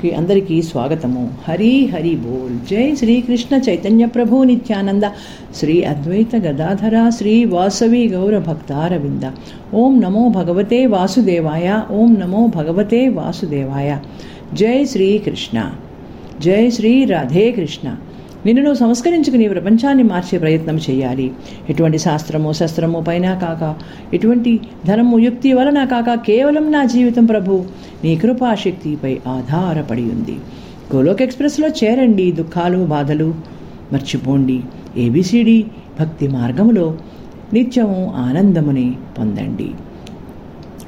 సత్సంగ్కి అందరికీ స్వాగతము హరి హరి బోల్ జై శ్రీకృష్ణ చైతన్య ప్రభు నిత్యానంద శ్రీ అద్వైత గదాధర శ్రీ వాసవి గౌర భక్తారవింద ఓం నమో భగవతే వాసుదేవాయ ఓం నమో భగవతే వాసుదేవాయ జై శ్రీకృష్ణ జై శ్రీ రాధే కృష్ణ నిన్ను నువ్వు సంస్కరించుకుని ప్రపంచాన్ని మార్చే ప్రయత్నం చేయాలి. ఎటువంటి శాస్త్రము శస్త్రము పైన కాక ఎటువంటి ధనము యుక్తి వలన కాక కేవలం నా జీవితం ప్రభు నీ కృపాశక్తిపై ఆధారపడి ఉంది. గోలోక్ ఎక్స్ప్రెస్లో చేరండి దుఃఖాలు బాధలు మర్చిపోండి. ఏబిసిడి భక్తి మార్గములో నిత్యము ఆనందముని పొందండి.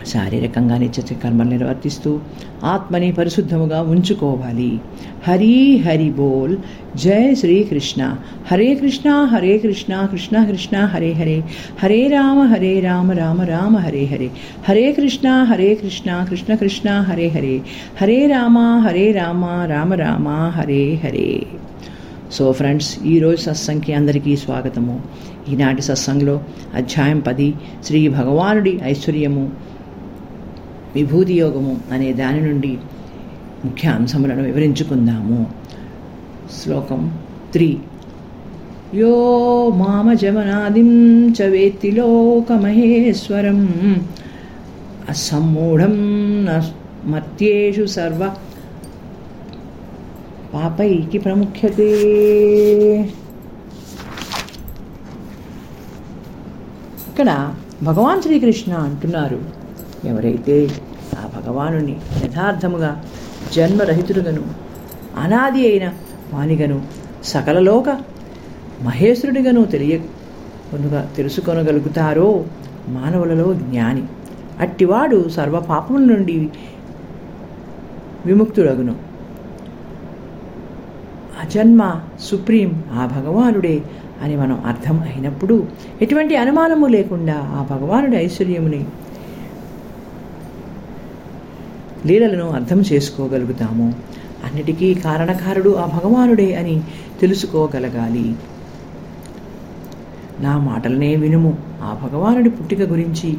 శారీరకంగా నిత్య కర్మలు నిర్వర్తిస్తూ ఆత్మని పరిశుద్ధముగా ఉంచుకోవాలి. హరి హరి బోల్. జయ శ్రీకృష్ణ. హరే కృష్ణ హరే కృష్ణ కృష్ణ కృష్ణ హరే హరే. హరే రామ హరే రామ రామ రామ హరే హరే. హరే కృష్ణ హరే కృష్ణ కృష్ణ కృష్ణ హరే హరే. హరే రామ హరే రామ రామ రామ హరే హరే. సో ఫ్రెండ్స్ ఈరోజు సత్సంగ్కి అందరికీ స్వాగతము. ఈనాటి సత్సంగ్లో అధ్యాయం పది శ్రీ భగవానుడి ఐశ్వర్యము. విభూతి యోగము అనే దాని నుండి ముఖ్య అంశములను వివరించుకుందాము. శ్లోకం త్రీ. యో మామజమనాదిం చ వేత్తి లోకమహేశ్వరం. అసమ్మూఢం మత్యేషు సర్వ పాపైకి ప్రముఖ్యతే. ఇక్కడ భగవాన్ శ్రీకృష్ణ అంటున్నారు. ఎవరైతే ఆ భగవానుని యథార్థముగా జన్మరహితుడుగను అనాది అయిన వానిగను సకలలోక మహేశ్వరుడిగను తెలియ కొనుగా తెలుసుకొనగలుగుతారో మానవులలో జ్ఞాని. అట్టివాడు సర్వ పాపముల నుండి విముక్తుడగును. అజన్మ సుప్రీం ఆ భగవానుడే అని మనం అర్థం అయినప్పుడు ఎటువంటి అనుమానము లేకుండా ఆ భగవానుడి ఐశ్వర్యముని లీలలను అర్థం చేసుకోగలుగుతాము. అన్నిటికీ కారణకారుడు ఆ భగవానుడే అని తెలుసుకోగలగాలి. నా మాటలనే వినుము. ఆ భగవానుడి పుట్టిక గురించి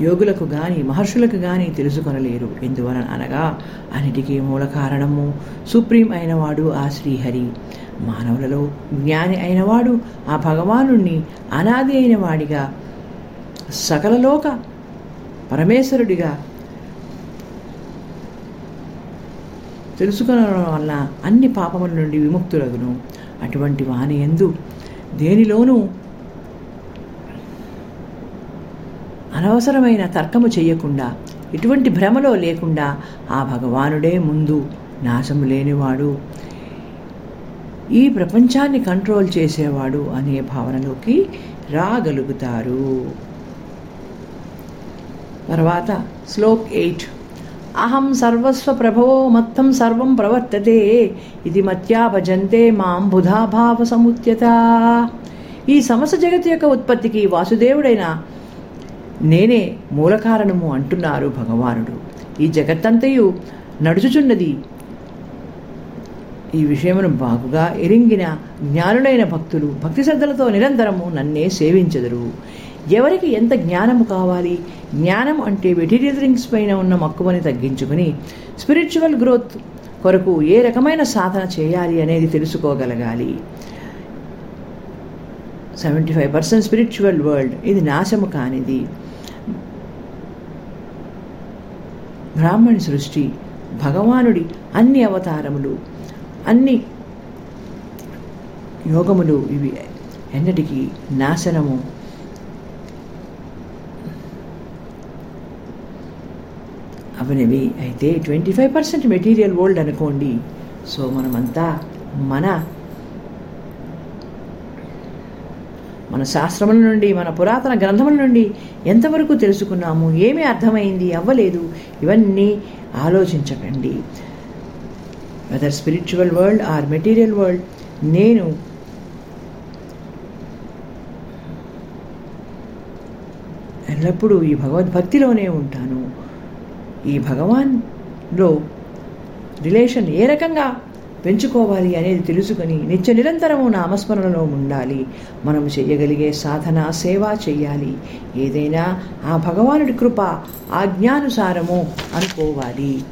యోగులకు గాని మహర్షులకు గాని తెలుసుకొనలేరు. ఎందువలన అనగా అన్నిటికీ మూల కారణము సుప్రీం అయినవాడు ఆ శ్రీహరి. మానవులలో జ్ఞాని అయినవాడు ఆ భగవాను అనాది అయిన వాడిగా సకలలోక పరమేశ్వరుడిగా తెలుసుకొనడం వల్ల అన్ని పాపముల నుండి విముక్తులగును. అటువంటి వాని ఎందు దేనిలోనూ అనవసరమైన తర్కము చేయకుండా ఎటువంటి భ్రమలో లేకుండా ఆ భగవానుడే ముందు నాశము లేనివాడు ఈ ప్రపంచాన్ని కంట్రోల్ చేసేవాడు అనే భావనలోకి రాగలుగుతారు. తర్వాత శ్లోక్ ఎయిట్. అహం సర్వస్వ ప్రభవో మత్తం సర్వం ప్రవర్తతే. ఇది మత్యా భజంతే మాం బుధాభావ సముద్యత. ఈ సమస్త జగత్ యొక్క ఉత్పత్తికి వాసుదేవుడైన నేనే మూలకారణము అంటున్నారు భగవానుడు. ఈ జగత్తంతయు నడుచుచున్నది. ఈ విషయమును బాగుగా ఎరింగిన జ్ఞానులైన భక్తులు భక్తి శ్రద్ధలతో నిరంతరము నన్నే సేవించెదరు. ఎవరికి ఎంత జ్ఞానము కావాలి? జ్ఞానం అంటే మెటీరియల్ థింగ్స్ పైన ఉన్న మక్కువని తగ్గించుకుని స్పిరిచువల్ గ్రోత్ కొరకు ఏ రకమైన సాధన చేయాలి అనేది తెలుసుకోగలగాలి. Seventy five percent spiritual world ఇది నాశము కానిది. బ్రాహ్మణి సృష్టి భగవానుడి అన్ని అవతారములు అన్ని యోగములు ఇవి ఎన్నటికీ నాశనము అవనివి అయితే twenty five percent material world అనుకోండి. సో మనమంతా మన మన శాస్త్రముల నుండి మన పురాతన గ్రంథముల నుండి ఎంతవరకు తెలుసుకున్నాము? ఏమి అర్థమైంది? అవ్వలేదు. ఇవన్నీ ఆలోచించకండి. Whether spiritual world or material world నేను ఎల్లప్పుడూ ఈ భగవద్భక్తిలోనే ఉంటాను. ఈ భగవాన్లో రిలేషన్ ఏ రకంగా పెంచుకోవాలి అనేది తెలుసుకుని నిత్య నిరంతరము నామస్మరణలో ఉండాలి. మనం చేయగలిగే సాధన సేవ చెయ్యాలి ఏదైనా ఆ భగవానుడి కృప ఆజ్ఞానుసారము అనుకోవాలి.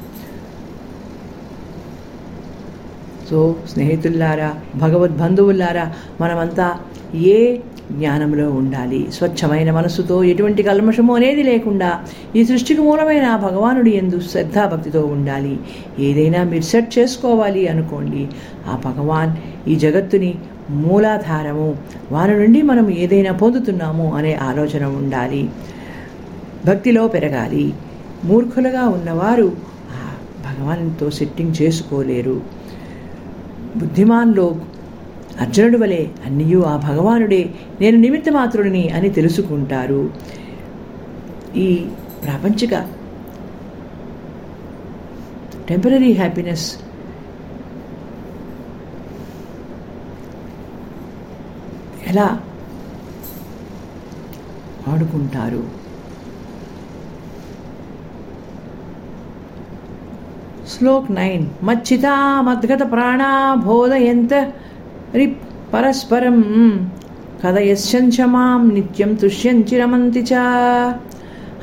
సో స్నేహితుల్లారా భగవద్బంధువుల్లారా మనమంతా ఏ జ్ఞానంలో ఉండాలి? స్వచ్ఛమైన మనసుతో ఎటువంటి కల్మషము అనేది లేకుండా ఈ సృష్టికి మూలమైన భగవానుడు భగవానుడి ఎందు శ్రద్ధాభక్తితో ఉండాలి. ఏదైనా మీరు సెట్ చేసుకోవాలి అనుకోండి. ఆ భగవాన్ ఈ జగత్తుని మూలాధారము వారి నుండి మనం ఏదైనా పొందుతున్నాము అనే ఆలోచన ఉండాలి. భక్తిలో పెరగాలి. మూర్ఖులుగా ఉన్నవారు భగవాన్తో సెట్టింగ్ చేసుకోలేరు. బుద్ధిమాన్లో అర్జునుడి వలె అన్నియూ ఆ భగవానుడే. నేను నిమిత్త మాత్రుడిని అని తెలుసుకుంటారు. ఈ ప్రాపంచిక. Temporary happiness. ఎలా? వాడుకుంటారు శ్లోక్ నైన్. మచ్చితా మద్గత ప్రాణా బోధయంత రిప్ పరస్పరం కథయశ్చంచ మాం నిత్యం తుష్యంచి రమంతి చా.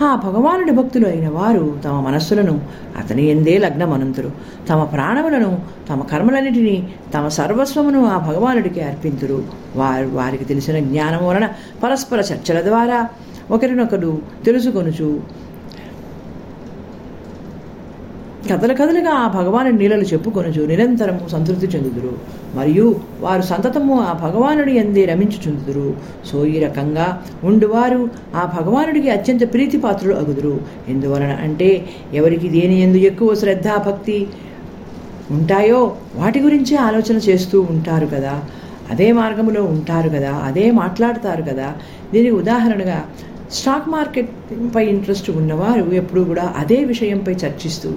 ఆ భగవానుడి భక్తులు అయిన వారు తమ మనస్సులను అతని ఎందే లగ్నమనంతురు. తమ ప్రాణములను తమ కర్మలన్నిటినీ తమ సర్వస్వమును ఆ భగవానుడికి అర్పింతురు. వారు వారికి తెలిసిన జ్ఞానం వలన పరస్పర చర్చల ద్వారా ఒకరినొకరు తెలుసుకొనుచు కథల కథలుగా ఆ భగవాను నీళ్ళలు చెప్పుకొనుచు నిరంతరము సంతృప్తి చెందుదురు. మరియు వారు సంతతము ఆ భగవానుడి ఎందే రమించుచుందుదురు. సో ఈ రకంగా ఉండువారు ఆ భగవానుడికి అత్యంత ప్రీతిపాత్రులు అగుదురు. ఎందువలన అంటే ఎవరికి దేని ఎందు ఎక్కువ శ్రద్ధ భక్తి ఉంటాయో వాటి గురించే ఆలోచన చేస్తూ ఉంటారు కదా. అదే మార్గంలో ఉంటారు కదా. అదే మాట్లాడతారు కదా. దీనికి ఉదాహరణగా స్టాక్ మార్కెట్పై ఇంట్రెస్ట్ ఉన్నవారు ఎప్పుడూ కూడా అదే విషయంపై చర్చిస్తూ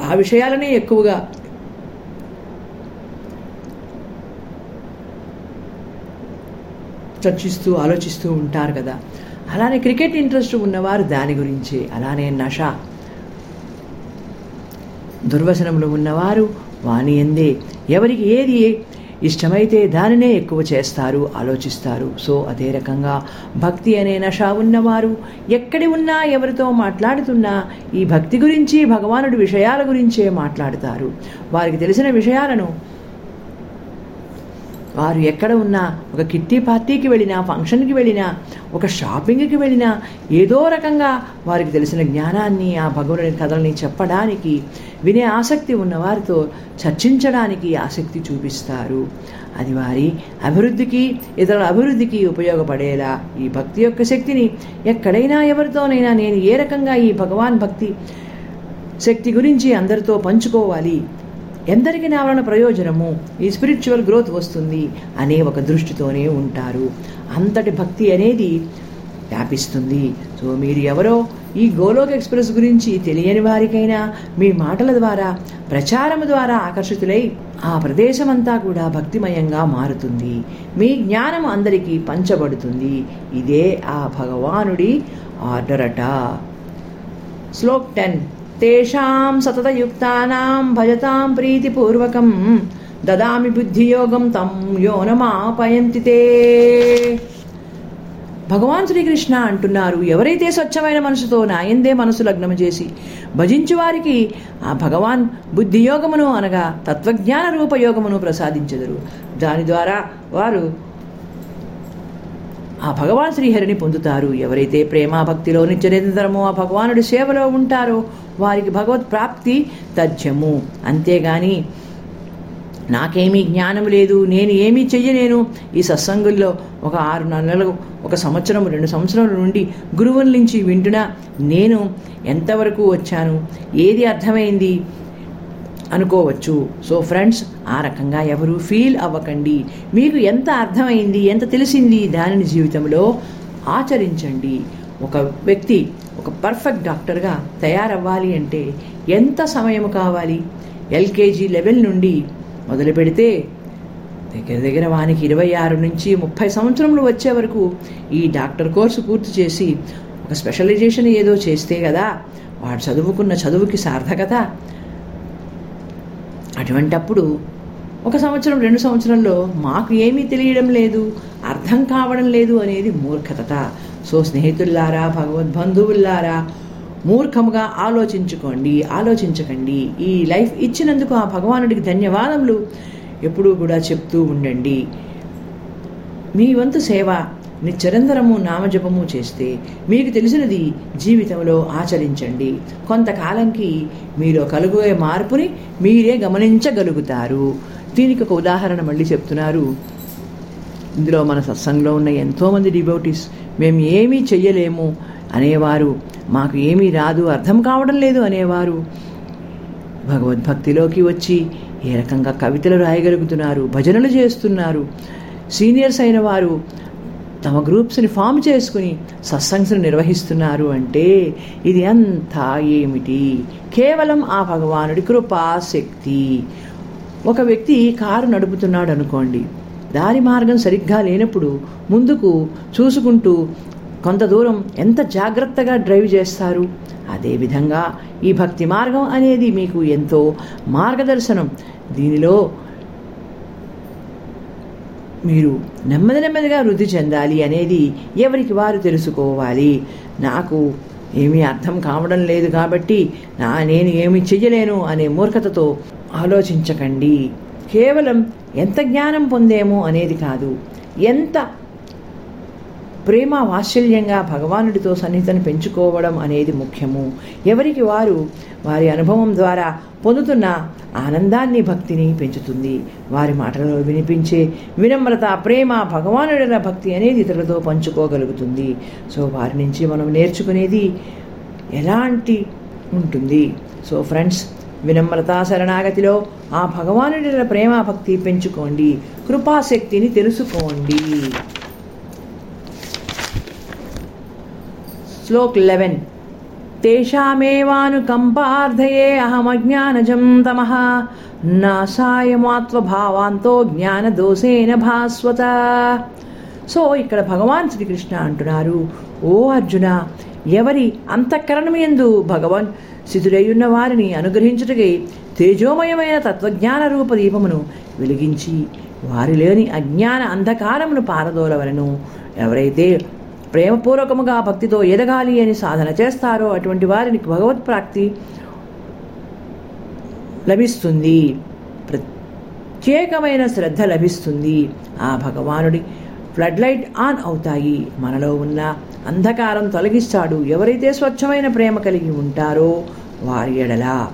ఆ విషయాలనే ఎక్కువగా చర్చిస్తూ ఆలోచిస్తూ ఉంటారు కదా. అలానే క్రికెట్ ఇంట్రెస్ట్ ఉన్నవారు దాని గురించి. అలానే నష. దుర్వసనంలో ఉన్నవారు వాని ఎందే ఎవరికి ఏది ఇష్టమైతే దానినే ఎక్కువ చేస్తారు ఆలోచిస్తారు. సో అదే రకంగా భక్తి అనే నష ఉన్నవారు ఎక్కడి ఉన్నా ఎవరితో మాట్లాడుతున్నా ఈ భక్తి గురించి భగవానుడి విషయాల గురించే మాట్లాడతారు. వారికి తెలిసిన విషయాలను వారు ఎక్కడ ఉన్నా ఒక కిట్టి పార్టీకి వెళ్ళినా ఫంక్షన్కి వెళ్ళినా ఒక షాపింగ్కి వెళ్ళినా ఏదో రకంగా వారికి తెలిసిన జ్ఞానాన్ని ఆ భగవని కథల్ని చెప్పడానికి వినే ఆసక్తి ఉన్న వారితో చర్చించడానికి ఆసక్తి చూపిస్తారు. అది వారి అభివృద్ధికి ఇతరుల అభివృద్ధికి ఉపయోగపడేలా ఈ భక్తి యొక్క శక్తిని ఎక్కడైనా ఎవరితోనైనా నేను ఏ రకంగా ఈ భగవాన్ భక్తి శక్తి గురించి అందరితో పంచుకోవాలి ఎందరికి నా వలన ప్రయోజనము? ఈ స్పిరిచువల్ గ్రోత్ వస్తుంది అనే ఒక దృష్టితోనే ఉంటారు. అంతటి భక్తి అనేది వ్యాపిస్తుంది. సో మీరు ఎవరో ఈ గోలోక్ ఎక్స్ప్రెస్ గురించి తెలియని వారికైనా మీ మాటల ద్వారా ప్రచారం ద్వారా ఆకర్షితులై ఆ ప్రదేశమంతా కూడా భక్తిమయంగా మారుతుంది. మీ జ్ఞానం అందరికీ పంచబడుతుంది. ఇదే ఆ భగవానుడి ఆర్డర్ అట శ్లోక్ టెన్. తేషాం సతతయుక్తానాం భజతాం ప్రీతిపూర్వకం దదామి బుద్ధియోగం తం యోనమాపయంతి తే భగవాన్ శ్రీకృష్ణ అంటున్నారు ఎవరైతే స్వచ్ఛమైన మనసుతో నాయందే మనసు లగ్నం చేసి భజించువారికి ఆ భగవాన్ బుద్ధియోగమును అనగా తత్వజ్ఞాన రూపయోగమును ప్రసాదించెదరు. దాని ద్వారా వారు ఆ భగవాన్ శ్రీహరిని పొందుతారు. ఎవరైతే ప్రేమ భక్తిలో నిత్యనిరంతరము ఆ భగవానుడి సేవలో ఉంటారో వారికి భగవత్ ప్రాప్తి తథ్యము. అంతేగాని నాకేమీ జ్ఞానం లేదు నేను ఏమీ చెయ్యలేను. ఈ సత్సంగుల్లో ఒక ఆరు నెలలు ఒక సంవత్సరం రెండు సంవత్సరాల నుండి గురువుల నుంచి వింటున్నా నేను ఎంతవరకు వచ్చాను? ఏది అర్థమైంది? అనుకోవచ్చు. సో ఫ్రెండ్స్ ఆ రకంగా ఎవరు ఫీల్ అవ్వకండి. మీకు ఎంత అర్థమైంది ఎంత తెలిసింది దానిని జీవితంలో ఆచరించండి. ఒక వ్యక్తి ఒక పర్ఫెక్ట్ డాక్టర్గా తయారవ్వాలి అంటే ఎంత సమయం కావాలి? ఎల్కేజీ లెవెల్ నుండి మొదలు పెడితే దగ్గర దగ్గర వానికి ఇరవై ఆరు నుంచి ముప్పై సంవత్సరములు వచ్చే వరకు ఈ డాక్టర్ కోర్సు పూర్తి చేసి ఒక స్పెషలైజేషన్ ఏదో చేస్తే కదా వాడు చదువుకున్న చదువుకి సార్థకత. అటువంటప్పుడు ఒక సంవత్సరం రెండు సంవత్సరంలో మాకు ఏమీ తెలియడం లేదు అర్థం కావడం లేదు అనేది మూర్ఖత సో స్నేహితుల్లారా భగవద్బంధువుల్లారా మూర్ఖముగా ఆలోచించుకోండి ఆలోచించకండి. ఈ లైఫ్ ఇచ్చినందుకు ఆ భగవానుడికి ధన్యవాదములు. ఎప్పుడూ కూడా చెప్తూ ఉండండి. మీ వంతు సేవ నిత్యరంతరము నామజపము చేస్తే మీకు తెలిసినది జీవితంలో ఆచరించండి. కొంతకాలంకి మీలో కలుగుయే మార్పుని మీరే గమనించగలుగుతారు. దీనికి ఒక ఉదాహరణ మళ్ళీ చెప్తున్నారు. ఇందులో మన సత్సంగంలో ఉన్న ఎంతోమంది డిబోటీస్ మేము ఏమీ చెయ్యలేము అనేవారు మాకు ఏమీ రాదు అర్థం కావడం లేదు అనేవారు. భగవద్భక్తిలోకి వచ్చి ఏ రకంగా కవితలు రాయగలుగుతున్నారు భజనలు చేస్తున్నారు. సీనియర్స్ అయిన వారు తమ గ్రూప్స్ని ఫామ్ చేసుకుని సత్సంగ్స్ని నిర్వహిస్తున్నారు అంటే ఇది అంతా ఏమిటి? కేవలం ఆ భగవానుడి కృపా శక్తి. ఒక వ్యక్తి కారు నడుపుతున్నాడు అనుకోండి దారి మార్గం సరిగ్గా లేనప్పుడు ముందుకు చూసుకుంటూ కొంత దూరం ఎంత జాగ్రత్తగా డ్రైవ్ చేస్తారు? అదేవిధంగా ఈ భక్తి మార్గం అనేది మీకు ఎంతో మార్గదర్శనం. దీనిలో మీరు నెమ్మది నెమ్మదిగా వృద్ధి చెందాలి అనేది ఎవరికి వారు తెలుసుకోవాలి. నాకు ఏమీ అర్థం కావడం లేదు కాబట్టి నా నేను ఏమి చెయ్యలేను అనే మూర్ఖతతో ఆలోచించకండి. కేవలం ఎంత జ్ఞానం పొందేమో అనేది కాదు. ఎంత ప్రేమ వాత్సల్యంగా భగవానుడితో సన్నిహితను పెంచుకోవడం అనేది ముఖ్యము. ఎవరికి వారు వారి అనుభవం ద్వారా పొందుతున్న ఆనందాన్ని భక్తిని పెంచుతుంది. వారి మాటలలో వినిపించే వినమ్రత ప్రేమ భగవానుడిన భక్తి అనేది ఇతరులతో పంచుకోగలుగుతుంది. సో వారి నుంచి మనం నేర్చుకునేది ఎలాంటి ఉంటుంది? సో ఫ్రెండ్స్ వినమ్రతా శరణాగతిలో ఆ భగవానుడిన ప్రేమ భక్తి పెంచుకోండి. కృపాశక్తిని తెలుసుకోండి. శ్లోక్ లెవెన్. తేషామేవానుకంపార్థయే అహమజ్ఞానజం తమః. నాసాయమాత్వభావాంతో జ్ఞానదోషేన భాస్వత. సో ఇక్కడ భగవాన్ శ్రీకృష్ణ అంటున్నారు ఓ అర్జున ఎవరి అంతఃకరణం ఎందు భగవాన్ స్థితుడయ్యున్న వారిని అనుగ్రహించుటకై తేజోమయమైన తత్వజ్ఞాన రూప దీపమును వెలిగించి వారిలోని అజ్ఞాన అంధకారమును పారదోలవలను. ఎవరైతే ప్రేమపూర్వకముగా భక్తితో ఎదగాలి అని సాధన చేస్తారో అటువంటి వారికి భగవత్ ప్రాప్తి లభిస్తుంది. ప్రత్యేకమైన శ్రద్ధ లభిస్తుంది. ఆ భగవానుడి ఫ్లడ్ లైట్ ఆన్ అవుతాయి. మనలో ఉన్న అంధకారం తొలగిస్తాడు. ఎవరైతే స్వచ్ఛమైన ప్రేమ కలిగి ఉంటారో వారి ఎడల.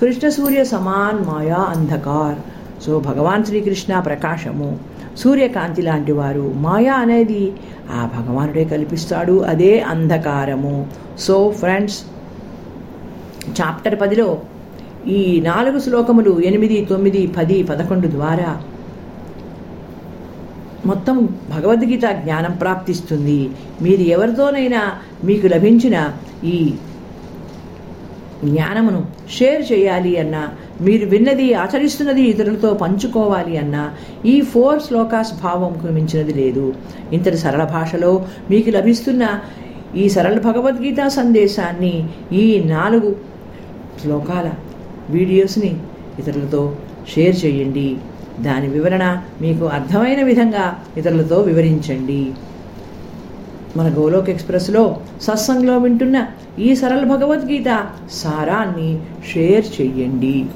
కృష్ణ సూర్య సమాన్ మాయా అంధకార్. సో భగవాన్ శ్రీకృష్ణ ప్రకాశము. సూర్యకాంతి లాంటి వారు. మాయా అనేది ఆ భగవానుడే కల్పిస్తాడు. అదే అంధకారము. సో ఫ్రెండ్స్ చాప్టర్ పదిలో ఈ నాలుగు శ్లోకములు ఎనిమిది తొమ్మిది పది పదకొండు ద్వారా మొత్తం భగవద్గీత జ్ఞానం ప్రాప్తిస్తుంది. మీరు ఎవరితోనైనా మీకు లభించిన ఈ జ్ఞానమును షేర్ చేయాలి అన్నా మీరు విన్నది ఆచరిస్తున్నది ఇతరులతో పంచుకోవాలి అన్నా ఈ ఫోర్ శ్లోకాస్ భావంకు మించినది లేదు. ఇంతటి సరళ భాషలో మీకు లభిస్తున్న ఈ సరళ భగవద్గీత సందేశాన్ని ఈ నాలుగు శ్లోకాల వీడియోస్ని ఇతరులతో షేర్ చేయండి. దాని వివరణ మీకు అర్థమైన విధంగా ఇతరులతో వివరించండి. మన గోలోక్ ఎక్స్ప్రెస్లో సత్సంగ్లో వింటున్న ఈ సరళ భగవద్గీత సారాన్ని షేర్ చెయ్యండి.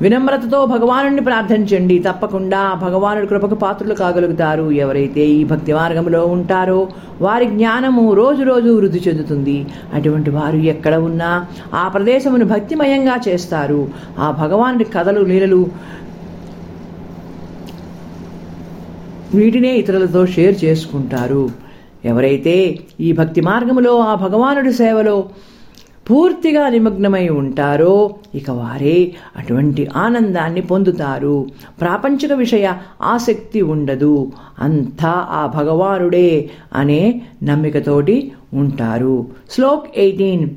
వినమ్రతతో భగవానుడిని ప్రార్థించండి. తప్పకుండా భగవానుడి కృపకు పాత్రలు కాగలుగుతారు. ఎవరైతే ఈ భక్తి మార్గంలో ఉంటారో వారి జ్ఞానము రోజు రోజు వృద్ధి చెందుతుంది. అటువంటి వారు ఎక్కడ ఉన్నా ఆ ప్రదేశమును భక్తిమయంగా చేస్తారు. ఆ భగవానుడి కథలు లీలలు వీటినే ఇతరులతో షేర్ చేసుకుంటారు. ఎవరైతే ఈ భక్తి మార్గములో ఆ భగవానుడి సేవలో పూర్తిగా నిమగ్నమై ఉంటారో ఇక వారే అటువంటి ఆనందాన్ని పొందుతారు. ప్రాపంచిక విషయ ఆసక్తి ఉండదు. అంతా ఆ భగవానుడే అనే నమ్మికతోటి ఉంటారు. శ్లోక్ ఎయిటీన్.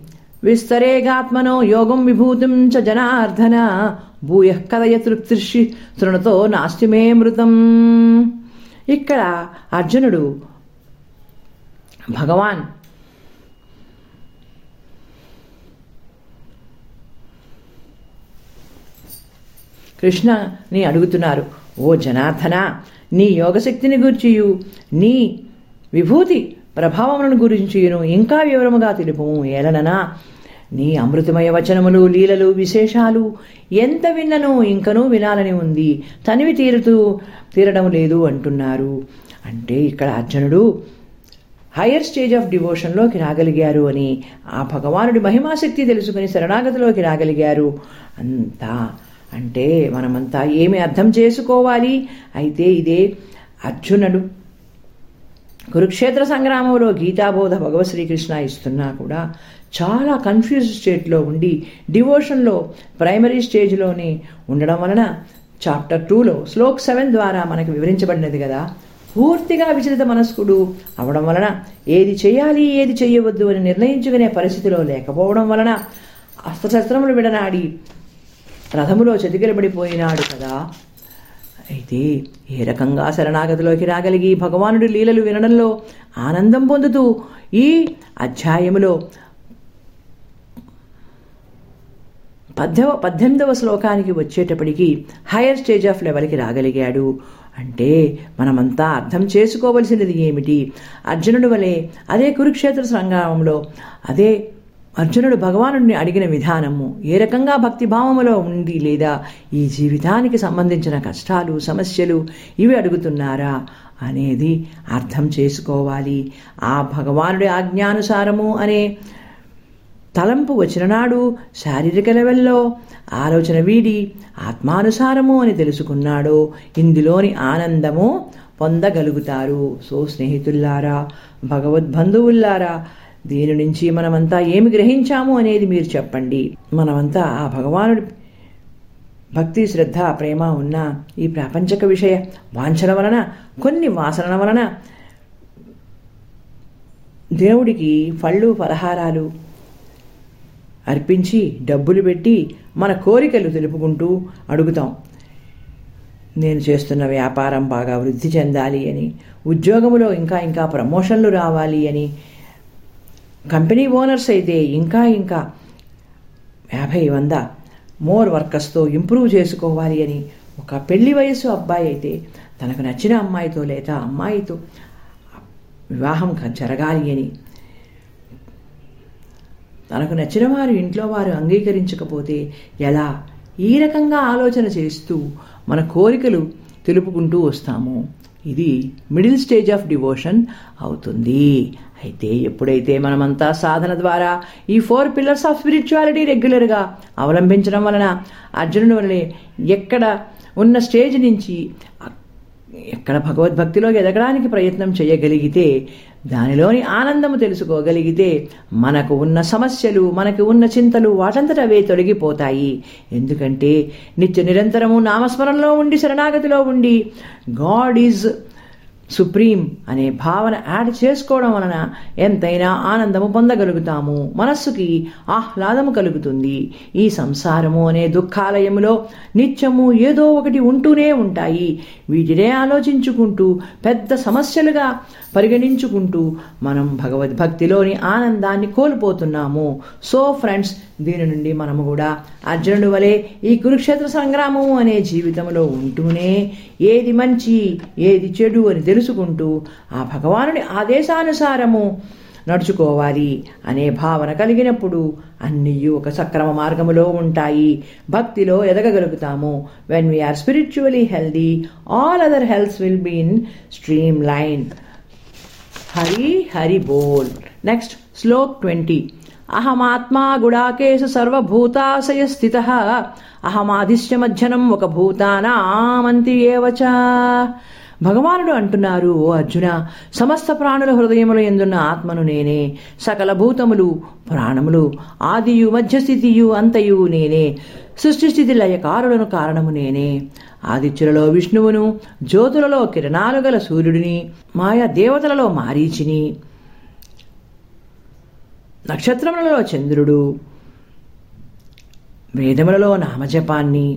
విస్తరేగాత్మనో యోగం విభూతిం చ జనార్దన భూయ కదయ తృప్తిర్షి తృణతో నాస్తి మే మృతం. ఇక్కడ అర్జునుడు భగవాన్ కృష్ణని అడుగుతున్నారు ఓ జనార్దన నీ యోగశక్తిని గురించియు. నీ విభూతి ప్రభావములను గురించియును ఇంకా వివరముగా తెలుపు ఏలననా నీ అమృతమయ వచనములు లీలలు విశేషాలు ఎంత విన్నను ఇంకనూ వినాలని ఉంది. తనివి తీరుతూ తీరడం లేదు అంటున్నారు. అంటే ఇక్కడ అర్జునుడు హయ్యర్ స్టేజ్ ఆఫ్ డివోషన్లోకి రాగలిగారు అని ఆ భగవానుడి మహిమాశక్తి తెలుసుకుని శరణాగతిలోకి రాగలిగారు. అంతా అంటే మనమంతా ఏమి అర్థం చేసుకోవాలి? అయితే ఇదే అర్జునుడు కురుక్షేత్ర సంగ్రామంలో గీతాబోధ భగవత్ శ్రీకృష్ణ ఇస్తున్నా కూడా చాలా కన్ఫ్యూజ్ స్టేట్లో ఉండి డివోషన్లో ప్రైమరీ స్టేజ్లోనే ఉండడం వలన చాప్టర్ టూలో శ్లోక్ సెవెన్ ద్వారా మనకు వివరించబడినది కదా. పూర్తిగా విచలిత మనస్కుడు అవడం వలన ఏది చేయాలి ఏది చేయవద్దు అని నిర్ణయించుకునే పరిస్థితిలో లేకపోవడం వలన అస్త్రశస్త్రములు విడనాడి రథములో చతికిలబడిపోయినాడు కదా. అయితే ఏ రకంగా శరణాగతిలోకి రాగలిగి భగవానుడి లీలలు వినడంలో ఆనందం పొందుతూ ఈ అధ్యాయములో పద్దెవ పద్దెనిమిదవ శ్లోకానికి వచ్చేటప్పటికి హైయర్ స్టేజ్ ఆఫ్ లెవెల్కి రాగలిగాడు. అంటే మనమంతా అర్థం చేసుకోవలసినది ఏమిటి? అర్జునుడు వలె అదే కురుక్షేత్ర సంగ్రామంలో అదే అర్జునుడు భగవానుడిని అడిగిన విధానము ఏ రకంగా భక్తిభావములో ఉంది లేదా? ఈ జీవితానికి సంబంధించిన కష్టాలు సమస్యలు ఇవి అడుగుతున్నారా? అనేది అర్థం చేసుకోవాలి. ఆ భగవానుడి ఆజ్ఞానుసారము అనే తలంపు వచ్చిన నాడు శారీరక లెవెల్లో ఆలోచన వీడి ఆత్మానుసారము అని తెలుసుకున్నాడో ఇందులోని ఆనందము పొందగలుగుతారు. సో స్నేహితుల్లారా భగవద్బంధువుల్లారా దీని నుంచి మనమంతా ఏమి గ్రహించాము అనేది మీరు చెప్పండి. మనమంతా ఆ భగవానుడి భక్తి శ్రద్ధ ప్రేమ ఉన్న ఈ ప్రాపంచక విషయ వాంఛన వలన కొన్ని వాసనల వలన దేవుడికి పళ్ళు పలహారాలు అర్పించి డబ్బులు పెట్టి మన కోరికలు తెలుపుకుంటూ అడుగుతాం. నేను చేస్తున్న వ్యాపారం బాగా వృద్ధి చెందాలి అని ఉద్యోగంలో ఇంకా ఇంకా ప్రమోషన్లు రావాలి అని కంపెనీ ఓనర్స్ అయితే ఇంకా ఇంకా యాభై వంద మోర్ వర్కర్స్తో ఇంప్రూవ్ చేసుకోవాలి అని ఒక పెళ్ళి వయసు అబ్బాయి అయితే తనకు నచ్చిన అమ్మాయితో లేదా అమ్మాయితో వివాహం జరగాలి అని తనకు నచ్చిన వారు ఇంట్లో వారు అంగీకరించకపోతే ఎలా? ఈ రకంగా ఆలోచన చేస్తూ మన కోరికలు తెలుపుకుంటూ వస్తాము. ఇది మిడిల్ స్టేజ్ ఆఫ్ డివోషన్ అవుతుంది. అయితే ఎప్పుడైతే మనమంతా సాధన ద్వారా ఈ ఫోర్ పిల్లర్స్ ఆఫ్ స్పిరిచువాలిటీ రెగ్యులర్గా అవలంబించడం వలన అర్జునుడి వలనే ఎక్కడ ఉన్న స్టేజ్ నుంచి ఎక్కడ భగవద్భక్తిలోకి ఎదగడానికి ప్రయత్నం చేయగలిగితే దానిలోని ఆనందము తెలుసుకోగలిగితే మనకు ఉన్న సమస్యలు మనకు ఉన్న చింతలు వాటంతట అవే తొలగిపోతాయి. ఎందుకంటే నిత్య నిరంతరము నామస్మరణలో ఉండి శరణాగతిలో ఉండి గాడ్ ఈజ్ సుప్రీం అనే భావన యాడ్ చేసుకోవడం వలన ఎంతైనా ఆనందము పొందగలుగుతాము. మనస్సుకి ఆహ్లాదము కలుగుతుంది. ఈ సంసారము అనే దుఃఖాలయములో నిత్యము ఏదో ఒకటి ఉంటూనే ఉంటాయి. వీటినే ఆలోచించుకుంటూ పెద్ద సమస్యలుగా పరిగణించుకుంటూ మనం భగవద్భక్తిలోని ఆనందాన్ని కోల్పోతున్నాము. సో ఫ్రెండ్స్ దీని నుండి మనము కూడా అర్జునుడు వలె ఈ కురుక్షేత్ర సంగ్రామము అనే జీవితంలో ఉంటూనే ఏది మంచి ఏది చెడు అని తెలుసుకుంటూ ఆ భగవానుడి ఆదేశానుసారము నడుచుకోవాలి అనే భావన కలిగినప్పుడు అన్నీ ఒక సక్రమ మార్గములో ఉంటాయి. భక్తిలో ఎదగగలుగుతాము. When we are spiritually healthy all other healths will be in streamline Hari Hari boll. Next shlok twenty. అహమాత్మా గుడాకేశ సర్వభూతాశయ స్థిత. అహమాదిశ్య మధ్యనం ఒక భూతానామంతి ఏవచ. భగవానుడు అంటున్నారు ఓ అర్జున సమస్త ప్రాణుల హృదయములు ఎందున్న ఆత్మను నేనే సకల భూతములు ప్రాణములు ఆదియు మధ్యస్థితియు అంతయు నేనే సృష్టిస్థితి లయకారులను కారణము నేనే. ఆదిత్యులలో విష్ణువును జ్యోతులలో కిరణాలు గల సూర్యుడిని మాయా దేవతలలో మారీచిని నక్షత్రములలో చంద్రుడు వేదములలో నామజపాన్ని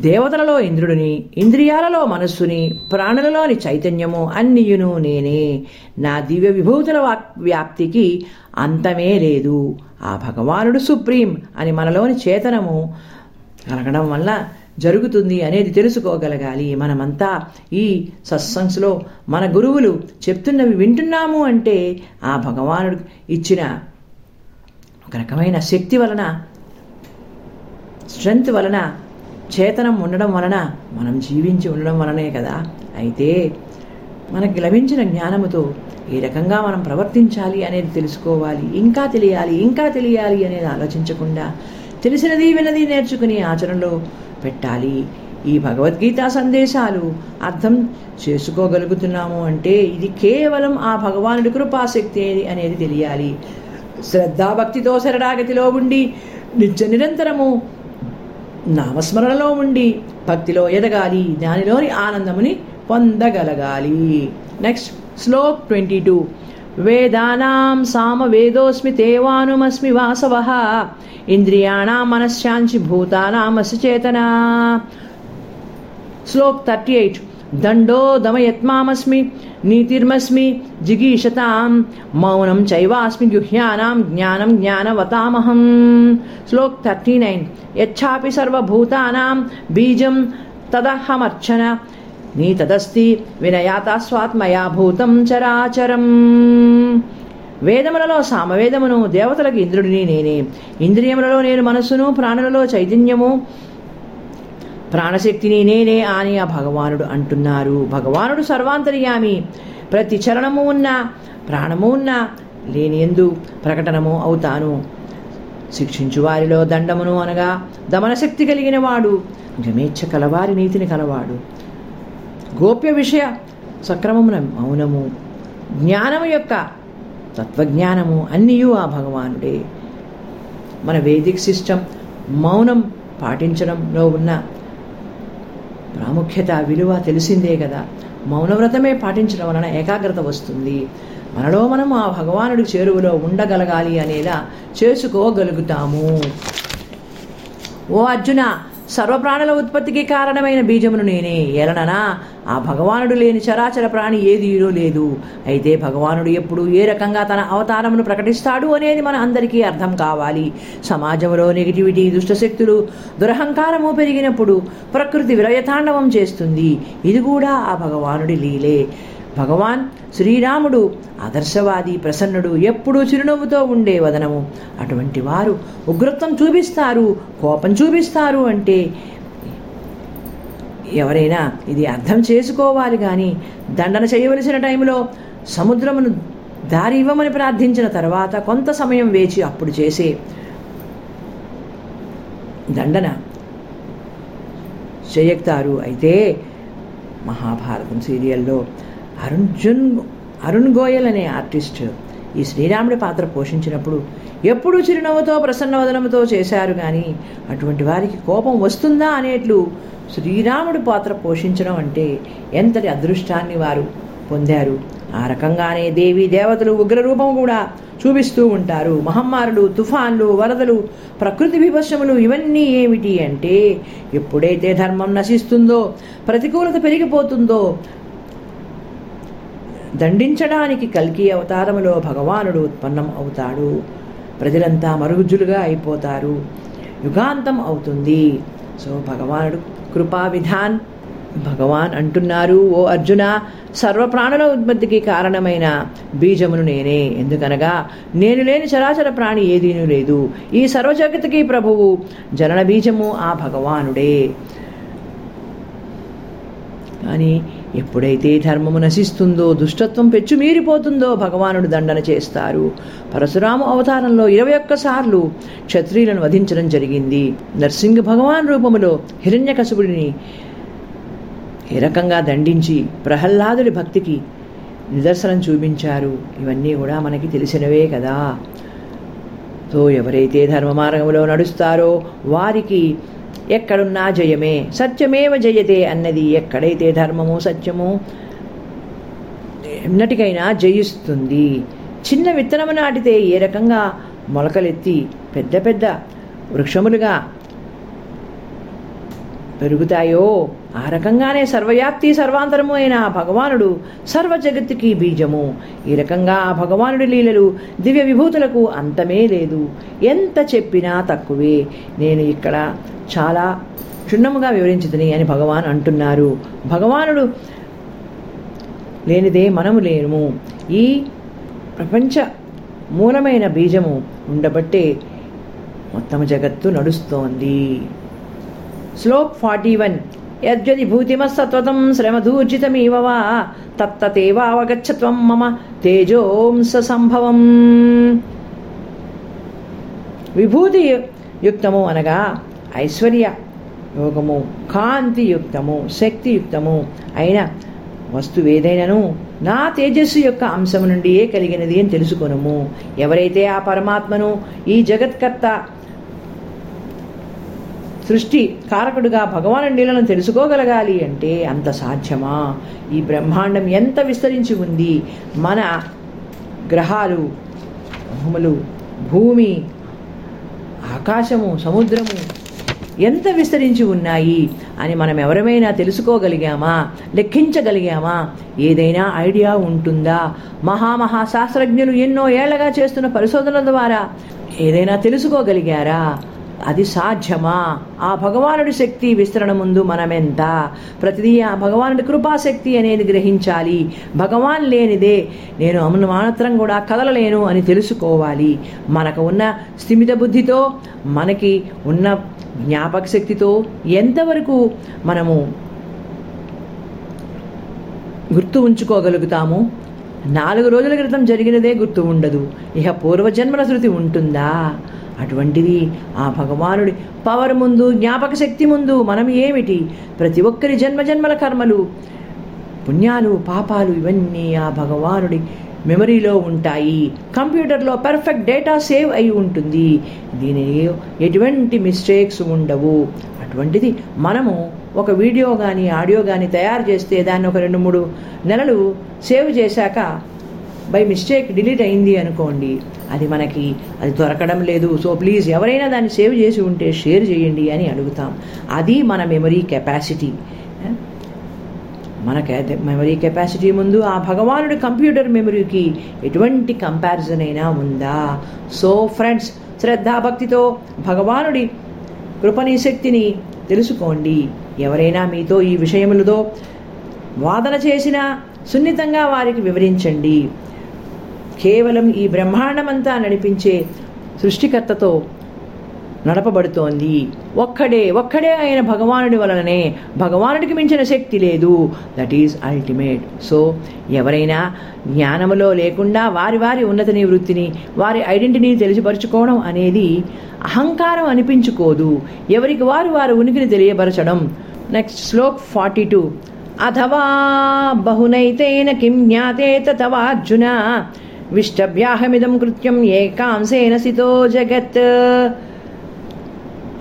దేవతలలో ఇంద్రుడిని ఇంద్రియాలలో మనస్సుని ప్రాణులలోని చైతన్యము అన్నియును నేనే. నా దివ్య విభూతుల వ్యాప్తికి అంతమే లేదు. ఆ భగవానుడు సుప్రీం అని మనలోని చేతనము కలగడం వల్ల జరుగుతుంది అనేది తెలుసుకోగలగాలి. మనమంతా ఈ సత్సంగ్స్లో మన గురువులు చెప్తున్నవి వింటున్నాము అంటే ఆ భగవానుడు ఇచ్చిన ఒక రకమైన శక్తి వలన స్ట్రెంగ్త్ వలన చేతనం ఉండడం వలన మనం జీవించి ఉండడం వలనే కదా. అయితే మనకి లభించిన జ్ఞానముతో ఏ రకంగా మనం ప్రవర్తించాలి అనేది తెలుసుకోవాలి ఇంకా తెలియాలి ఇంకా తెలియాలి అనేది ఆలోచించకుండా తెలిసినది వినది నేర్చుకుని ఆచరణలో పెట్టాలి. ఈ భగవద్గీత సందేశాలు అర్థం చేసుకోగలుగుతున్నాము అంటే ఇది కేవలం ఆ భగవానుడి కృపాశక్తి అనేది తెలియాలి. శ్రద్ధాభక్తితో శరణాగతిలో ఉండి నిత్య నిరంతరము నామస్మరణలో ఉండి భక్తిలో ఎదగాలి దానిలోని ఆనందముని పొందగలగాలి. Next shlok twenty two. వేదానాం సామ వేదోస్మి తేవానుమస్మి వాసవ. ఇంద్రియాణం మనశ్శాంచి భూతానామసి చేతనా. శ్లోక్ థర్టీ ఎయిట్. దండో దమయత్మామస్మి నీతిర్మస్మి జిగీషతాం మౌనం చైవాస్మి గుహ్యానాం జ్ఞానం జ్ఞానవతామహం. Shlok thirty nine. యచ్చాపి సర్వభూతానాం బీజం తదహమర్చన నీ తదస్తి వినయాతాస్వాత్మయా భూతం చరాచరం. వేదములలో సామవేదమును దేవతలకు ఇంద్రుడిని నేనే. ఇంద్రియములలో నేను మనస్సును ప్రాణులలో చైతన్యము ప్రాణశక్తిని నేనే అని ఆ భగవానుడు అంటున్నారు. భగవానుడు సర్వాంతర్యామి. ప్రతి చరణము ఉన్న ప్రాణము ఉన్న లేని ఎందు ప్రకటనము అవుతాను. శిక్షించు వారిలో దండమును అనగా దమనశక్తి కలిగిన వాడు గమేచ్ఛ కలవారి నీతిని కలవాడు. గోప్య విషయ సక్రమమున మౌనము. జ్ఞానము యొక్క తత్వజ్ఞానము అన్నీయు ఆ భగవానుడే. మన వేదిక్ సిస్టమ్ మౌనం పాటించడంలో ఉన్న ప్రాముఖ్యత విలువ తెలిసిందే కదా మౌనవ్రతమే పాటించడం వలన ఏకాగ్రత వస్తుంది. మనలో మనం ఆ భగవానుడి చేరువలో ఉండగలగాలి అనేలా చేసుకోగలుగుతాము ఓ అర్జున సర్వప్రాణుల ఉత్పత్తికి కారణమైన బీజమును నేనే. ఏలననా ఆ భగవానుడు లేని చరాచర ప్రాణి ఏదీనూ లేదు. అయితే భగవానుడు ఎప్పుడు ఏ రకంగా తన అవతారమును ప్రకటిస్తాడు అనేది మన అందరికీ అర్థం కావాలి. సమాజంలో నెగిటివిటీ దుష్టశక్తులు దురహంకారము పెరిగినప్పుడు ప్రకృతి విరయతాండవం చేస్తుంది. ఇది కూడా ఆ భగవానుడి లీలే. భగవాన్ శ్రీరాముడు ఆదర్శవాది ప్రసన్నుడు ఎప్పుడూ చిరునవ్వుతో ఉండే వదనము. అటువంటి వారు ఉగ్రత్వం చూపిస్తారు కోపం చూపిస్తారు అంటే ఎవరైనా ఇది అర్థం చేసుకోవాలి కానీ దండన చేయవలసిన టైంలో సముద్రమును దారి ఇవ్వమని ప్రార్థించిన తర్వాత కొంత సమయం వేచి అప్పుడు చేసే దండన చేయక్తారు. అయితే మహాభారతం సీరియల్లో అరుణ్జున్ అరుణ్ గోయల్ అనే ఆర్టిస్ట్ ఈ శ్రీరాముడి పాత్ర పోషించినప్పుడు ఎప్పుడూ చిరునవ్వుతో ప్రసన్నవదనంతో చేశారు కానీ అటువంటి వారికి కోపం వస్తుందా అనేట్లు శ్రీరాముడి పాత్ర పోషించడం అంటే ఎంతటి అదృష్టాన్ని వారు పొందారు. ఆ రకంగానే దేవి దేవతలు ఉగ్రరూపం కూడా చూపిస్తూ ఉంటారు. మహమ్మారులు తుఫాన్లు వరదలు ప్రకృతి విభత్సములు ఇవన్నీ ఏమిటి అంటే ఎప్పుడైతే ధర్మం నశిస్తుందో ప్రతికూలత పెరిగిపోతుందో దండించడానికి కల్కి అవతారములో భగవానుడు ఉత్పన్నం అవుతాడు. ప్రజలంతా మరుగుజ్జులుగా అయిపోతారు. యుగాంతం అవుతుంది. సో భగవానుడు కృపా విధాన్ భగవాన్ అంటున్నారు ఓ అర్జున సర్వప్రాణుల ఉత్పత్తికి కారణమైన బీజమును నేనే. ఎందుకనగా నేను లేని చరాచర ప్రాణి ఏదీనూ లేదు. ఈ సర్వజగతికి ప్రభువు జనన బీజము ఆ భగవానుడే. కానీ ఎప్పుడైతే ధర్మము నశిస్తుందో దుష్టత్వం పెచ్చుమీరిపోతుందో భగవానుడు దండన చేస్తారు. పరశురాము అవతారంలో ఇరవై ఒక్కసార్లు క్షత్రియులను వధించడం జరిగింది. నర్సింగ భగవాన్ రూపములో హిరణ్యకశుడిని ఏ రకంగా దండించి ప్రహ్లాదుడి భక్తికి నిదర్శనం చూపించారు. ఇవన్నీ కూడా మనకి తెలిసినవే కదా. సో ఎవరైతే ధర్మ మార్గంలో నడుస్తారో వారికి ఎక్కడున్నా జయమే సత్యమేవ జయతే అన్నది ఎక్కడైతే ధర్మము సత్యము ఎన్నటికైనా జయిస్తుంది. చిన్న విత్తనము నాటితే ఏ రకంగా మొలకలెత్తి పెద్ద పెద్ద వృక్షములుగా పెరుగుతాయో? ఆ రకంగానే సర్వవ్యాప్తి సర్వాంతరము అయిన ఆ భగవానుడు సర్వ జగత్తుకి బీజము. ఈ రకంగా ఆ భగవానుడి లీలలు దివ్య విభూతులకు అంతమే లేదు. ఎంత చెప్పినా తక్కువే. నేను ఇక్కడ చాలా క్షుణ్ణముగా వివరించదని అని భగవాన్ అంటున్నారు. భగవానుడు లేనిదే మనము లేము. ఈ ప్రపంచ మూలమైన బీజము ఉండబట్టే మొత్తం జగత్తు నడుస్తోంది. Shlok forty one. యద్యది భూతిమస్సత్వతం శ్రమధూర్జితమీవ వా? తత్తతేవావగచ్చత్వం మమ తేజోంస సంభవం. విభూతి యుక్తము అనగా ఐశ్వర్య యోగము కాంతియుక్తము శక్తియుక్తము అయిన వస్తువేదైనను నా తేజస్సు యొక్క అంశము నుండియే కలిగినది అని తెలుసుకొనుము. ఎవరైతే ఆ పరమాత్మను ఈ జగత్కర్త సృష్టి కారకుడుగా భగవాను నీళ్ళను తెలుసుకోగలగాలి అంటే అంత సాధ్యమా? ఈ బ్రహ్మాండం ఎంత విస్తరించి ఉంది? మన గ్రహాలు భూములు భూమి ఆకాశము సముద్రము ఎంత విస్తరించి ఉన్నాయి అని మనం ఎవరమైనా తెలుసుకోగలిగామా? లెక్కించగలిగామా? ఏదైనా ఐడియా ఉంటుందా? మహామహా శాస్త్రజ్ఞులు ఎన్నో ఏళ్ళగా చేస్తున్న పరిశోధనల ద్వారా ఏదైనా తెలుసుకోగలిగారా? అది సాధ్యమా? ఆ భగవానుడి శక్తి విస్తరణ ముందు మనమెంత? ప్రతిదీ ఆ భగవానుడి కృపాశక్తి అనేది గ్రహించాలి. భగవాన్ లేనిదే నేను అమను మాత్రం కూడా కదలలేను అని తెలుసుకోవాలి. మనకు ఉన్న స్థిమిత బుద్ధితో మనకి ఉన్న జ్ఞాపక శక్తితో ఎంతవరకు మనము గుర్తు ఉంచుకోగలుగుతాము? నాలుగు రోజుల క్రితం జరిగినదే గుర్తు ఉండదు. ఇక పూర్వజన్మల శృతి ఉంటుందా? అటువంటిది ఆ భగవానుడి పవర్ ముందు జ్ఞాపక శక్తి ముందు మనం ఏమిటి? ప్రతి ఒక్కరి జన్మజన్మల కర్మలు పుణ్యాలు పాపాలు ఇవన్నీ ఆ భగవానుడి మెమరీలో ఉంటాయి. కంప్యూటర్లో పర్ఫెక్ట్ డేటా సేవ్ అయి ఉంటుంది. దీని ఎటువంటి మిస్టేక్స్ ఉండవు. అటువంటిది మనము ఒక వీడియో కానీ ఆడియో కానీ తయారు చేస్తే దాన్ని ఒక రెండు మూడు నెలలు సేవ్ చేశాక బై మిస్టేక్ డిలీట్ అయింది అనుకోండి. అది మనకి అది దొరకడం లేదు. సో ప్లీజ్ ఎవరైనా దాన్ని సేవ్ చేసి ఉంటే షేర్ చేయండి అని అడుగుతాం. అది మన మెమరీ కెపాసిటీ. మన మెమరీ కెపాసిటీ ముందు ఆ భగవానుడి కంప్యూటర్ మెమరీకి ఎటువంటి కంపారిజన్ అయినా ఉందా? సో ఫ్రెండ్స్ శ్రద్ధాభక్తితో భగవానుడి కృపని శక్తిని తెలుసుకోండి. ఎవరైనా మీతో ఈ విషయములతో వాదన చేసినా సున్నితంగా వారికి వివరించండి. కేవలం ఈ బ్రహ్మాండమంతా నడిపించే సృష్టికర్తతో నడపబడుతోంది. ఒక్కడే ఒక్కడే ఆయన భగవానుడి వలననే భగవానుడికి మించిన శక్తి లేదు. దట్ ఈజ్ అల్టిమేట్ సో ఎవరైనా జ్ఞానములో లేకుండా వారి వారి ఉన్నత వృత్తిని వారి ఐడెంటిటీని తెలిసిపరుచుకోవడం అనేది అహంకారం అనిపించుకోదు. ఎవరికి వారు వారి ఉనికిని తెలియపరచడం. Next shlok forty two. అథవా బహునైతేన కిం జ్ఞాతే తవార్జున విష్టభ్యాహమిదం కృత్యం ఏకాంశేన సితో జగత్.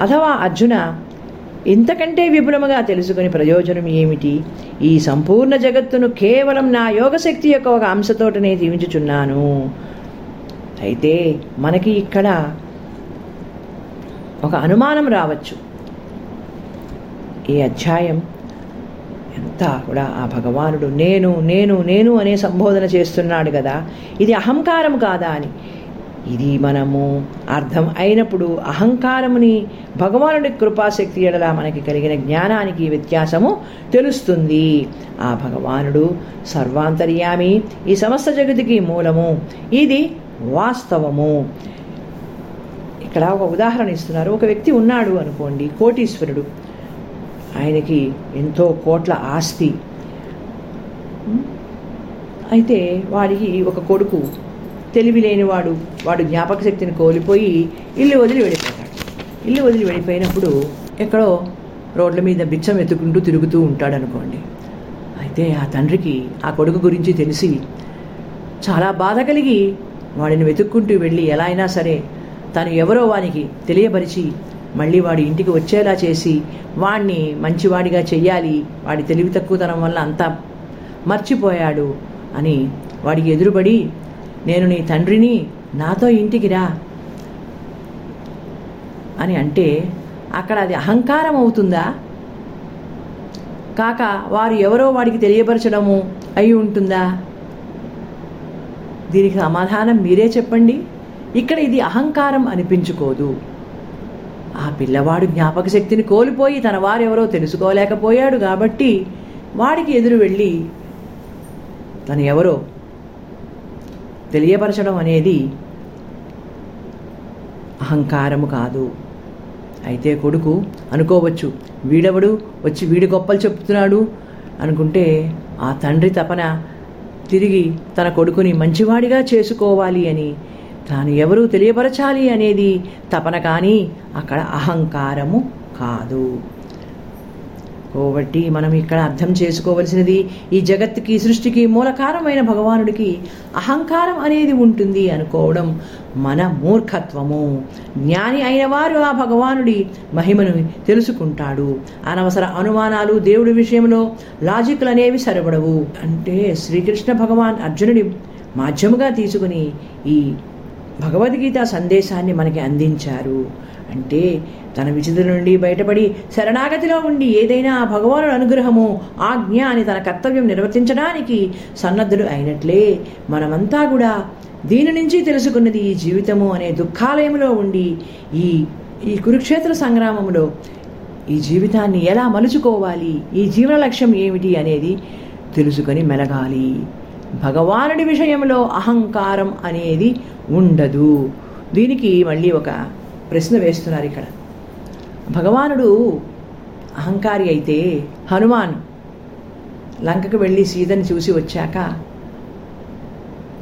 అథవా అర్జున ఇంతకంటే విపులముగా తెలుసుకుని ప్రయోజనం ఏమిటి? ఈ సంపూర్ణ జగత్తును కేవలం నా యోగశక్తి యొక్క ఒక అంశతోటనే జీవించుచున్నాను. అయితే మనకి ఇక్కడ ఒక అనుమానం రావచ్చు. ఈ అధ్యాయం ఎంత కూడా ఆ భగవానుడు నేను నేను నేను అనే సంబోధన చేస్తున్నాడు కదా. ఇది అహంకారం కాదా అని. ఇది మనము అర్థం అయినప్పుడు అహంకారముని భగవానుడి కృపాశక్తి ఎడలా మనకి కలిగిన జ్ఞానానికి వ్యత్యాసము తెలుస్తుంది. ఆ భగవానుడు సర్వాంతర్యామి ఈ సమస్త జగతికి మూలము. ఇది వాస్తవము. ఇక్కడ ఒక ఉదాహరణ ఇస్తున్నారు. ఒక వ్యక్తి ఉన్నాడు అనుకోండి కోటీశ్వరుడు. ఆయనకి ఎంతో కోట్ల ఆస్తి. అయితే వాడికి ఒక కొడుకు. తెలివి లేనివాడు వాడు జ్ఞాపక శక్తిని కోల్పోయి ఇల్లు వదిలి వెళ్ళిపోతాడు. ఇల్లు వదిలి వెళ్ళిపోయినప్పుడు ఎక్కడో రోడ్ల మీద బిచ్చం ఎత్తుకుంటూ తిరుగుతూ ఉంటాడు అనుకోండి అయితే ఆ తండ్రికి ఆ కొడుకు గురించి తెలిసి చాలా బాధ కలిగి వాడిని వెతుక్కుంటూ వెళ్ళి ఎలా అయినా సరే తను ఎవరో వానికి తెలియపరిచి మళ్ళీ వాడి ఇంటికి వచ్చేలా చేసి వాణ్ణి మంచివాడిగా చెయ్యాలి. వాడి తెలివి తక్కువతనం వల్ల అంతా మర్చిపోయాడు అని వాడికి ఎదురుపడి నేను నీ తండ్రిని నాతో ఇంటికి రా అని అంటే అక్కడ అది అహంకారం అవుతుందా? కాక వారు ఎవరో వాడికి తెలియపరచడము అయి ఉంటుందా? దీనికి సమాధానం మీరే చెప్పండి. ఇక్కడ ఇది అహంకారం అనిపించుకోదు. ఆ పిల్లవాడు జ్ఞాపక శక్తిని కోల్పోయి తన వారెవరో తెలుసుకోలేకపోయాడు కాబట్టి వాడికి ఎదురు వెళ్ళి తను ఎవరో తెలియపరచడం అనేది అహంకారము కాదు. అయితే కొడుకు అనుకోవచ్చు వీడెవడు వచ్చి వీడి గొప్పలు చెప్తున్నాడు అనుకుంటే ఆ తండ్రి తపన తిరిగి తన కొడుకుని మంచివాడిగా చేసుకోవాలి అని తాను ఎవరు తెలియపరచాలి అనేది తపన కానీ అక్కడ అహంకారము కాదు. కాబట్టి మనం ఇక్కడ అర్థం చేసుకోవలసినది ఈ జగత్తుకి సృష్టికి మూలకారమైన భగవానుడికి అహంకారం అనేది ఉంటుంది అనుకోవడం మన మూర్ఖత్వము. జ్ఞాని అయిన వారు ఆ భగవానుడి మహిమను తెలుసుకుంటాడు. అనవసర అనుమానాలు దేవుడి విషయంలో లాజిక్లు అనేవి సరిపడవు. అంటే శ్రీకృష్ణ భగవాన్ అర్జునుడి మాధ్యముగా తీసుకుని ఈ భగవద్గీత సందేశాన్ని మనకి అందించారు. అంటే తన విచిత్ర నుండి బయటపడి శరణాగతిలో ఉండి ఏదైనా ఆ భగవానుడి అనుగ్రహము ఆజ్ఞ అని తన కర్తవ్యం నిర్వర్తించడానికి సన్నద్ధుడు అయినట్లే మనమంతా కూడా దీని నుంచి తెలుసుకున్నది ఈ జీవితము అనే దుఃఖాలయంలో ఉండి ఈ ఈ కురుక్షేత్ర సంగ్రామంలో ఈ జీవితాన్ని ఎలా మలుచుకోవాలి ఈ జీవన లక్ష్యం ఏమిటి అనేది తెలుసుకొని మెలగాలి. భగవానుడి విషయంలో అహంకారం అనేది ఉండదు. దీనికి మళ్ళీ ఒక ప్రశ్న వేస్తున్నారు ఇక్కడ. భగవానుడు అహంకారి అయితే హనుమాన్ లంకకు వెళ్ళి సీతని చూసి వచ్చాక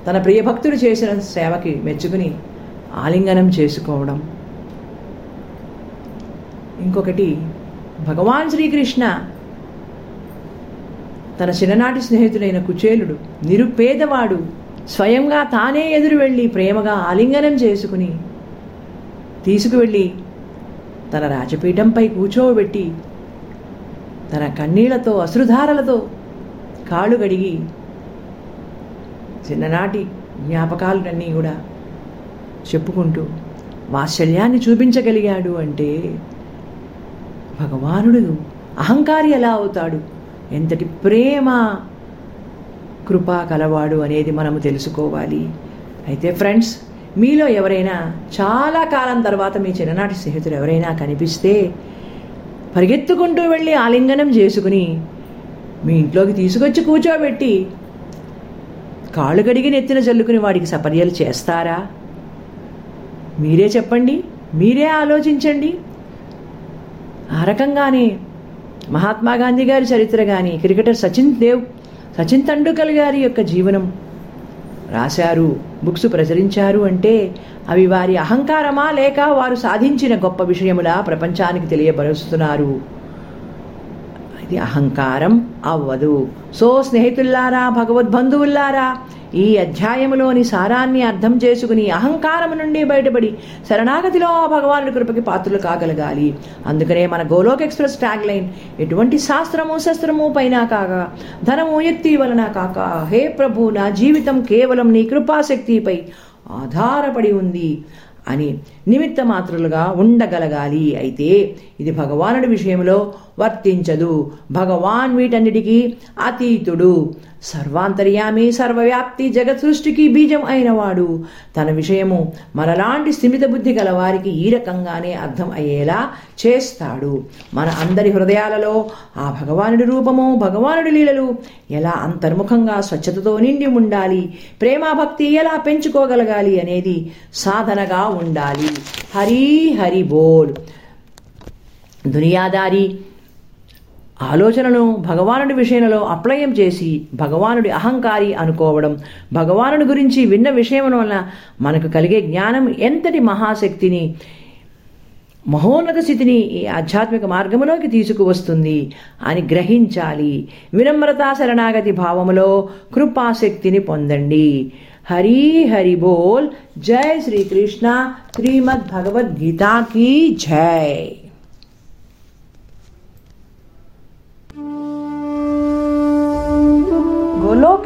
తన ప్రియభక్తుడు చేసిన సేవకి మెచ్చుకుని ఆలింగనం చేసుకోవడం. ఇంకొకటి భగవాన్ శ్రీకృష్ణ తన చిన్ననాటి స్నేహితుడైన కుచేలుడు నిరుపేదవాడు స్వయంగా తానే ఎదురు వెళ్ళి ప్రేమగా ఆలింగనం చేసుకుని తీసుకువెళ్ళి తన రాజపీఠంపై కూర్చోబెట్టి తన కన్నీళ్ళతో అశ్రుధారలతో కాళ్ళు గడిగి చిన్ననాటి జ్ఞాపకాలన్నీ కూడా చెప్పుకుంటూ వాత్సల్యాన్ని చూపించగలిగాడు అంటే భగవానుడు అహంకారి ఎలా అవుతాడు? ఎంతటి ప్రేమ కృపా కలవాడు అనేది మనము తెలుసుకోవాలి. అయితే ఫ్రెండ్స్ మీలో ఎవరైనా చాలా కాలం తర్వాత మీ చిన్ననాటి స్నేహితులు ఎవరైనా కనిపిస్తే పరిగెత్తుకుంటూ వెళ్ళి ఆలింగనం చేసుకుని మీ ఇంట్లోకి తీసుకొచ్చి కూర్చోబెట్టి కాళ్ళు కడిగి నెత్తిన చల్లుకుని వాడికి సపర్యలు చేస్తారా? మీరే చెప్పండి మీరే ఆలోచించండి. ఆ రకంగానే మహాత్మా గాంధీ గారి చరిత్ర కానీ క్రికెటర్ సచిన్ దేవ్ సచిన్ తెండూల్కర్ గారి యొక్క జీవనం. రాశారు బుక్స్ ప్రచురించారు అంటే అవి వారి అహంకారమా లేక వారు సాధించిన గొప్ప విషయములా ప్రపంచానికి తెలియపరుస్తున్నారు. ఇది అహంకారం అవ్వదు. సో స్నేహితుల్లారా భగవద్బంధువుల్లారా ఈ అధ్యాయములోని సారాన్ని అర్థం చేసుకుని అహంకారం నుండి బయటపడి శరణాగతిలో ఆ భగవానుడి కృపకి పాత్రలు కాగలగాలి. అందుకనే మన గోలోక్ ఎక్స్ప్రెస్ ట్యాగ్ లైన్ ఎటువంటి శాస్త్రము శస్త్రము పైన కాక ధనము ఎత్తి వలన కాక హే ప్రభు నా జీవితం కేవలం నీ కృపాశక్తిపై ఆధారపడి ఉంది అని నిమిత్త మాత్రలుగా ఉండగలగాలి. అయితే ఇది భగవానుడి విషయంలో వర్తించదు. భగవాన్ వీటన్నిటికీ అతీతుడు. సర్వాంతర్యామి సర్వవ్యాప్తి జగత్ సృష్టికి బీజం అయినవాడు. తన విషయము మనలాంటి స్థిమిత బుద్ధి గల వారికి ఈ రకంగానే అర్థం అయ్యేలా చేస్తాడు. మన అందరి హృదయాలలో ఆ భగవానుడి రూపము భగవానుడి లీలలు ఎలా అంతర్ముఖంగా స్వచ్ఛతతో నిండి ఉండాలి? ప్రేమాభక్తి ఎలా పెంచుకోగలగాలి అనేది సాధనగా ఉండాలి. హరి హరి బోల్. దునియాదారి ఆలోచనను భగవానుడి విషయంలో అప్లయం చేసి భగవానుడి అహంకారి అనుకోవడం భగవానుడి గురించి విన్న విషయం వలన మనకు కలిగే జ్ఞానం ఎంతటి మహాశక్తిని మహోన్నత స్థితిని ఈ ఆధ్యాత్మిక మార్గములోకి తీసుకువస్తుంది అని గ్రహించాలి. వినమ్రతా శరణాగతి భావములో కృపాశక్తిని పొందండి. హరి హరి బోల్ జై శ్రీకృష్ణ శ్రీమద్ భగవద్గీతా కీ జై గోలోక్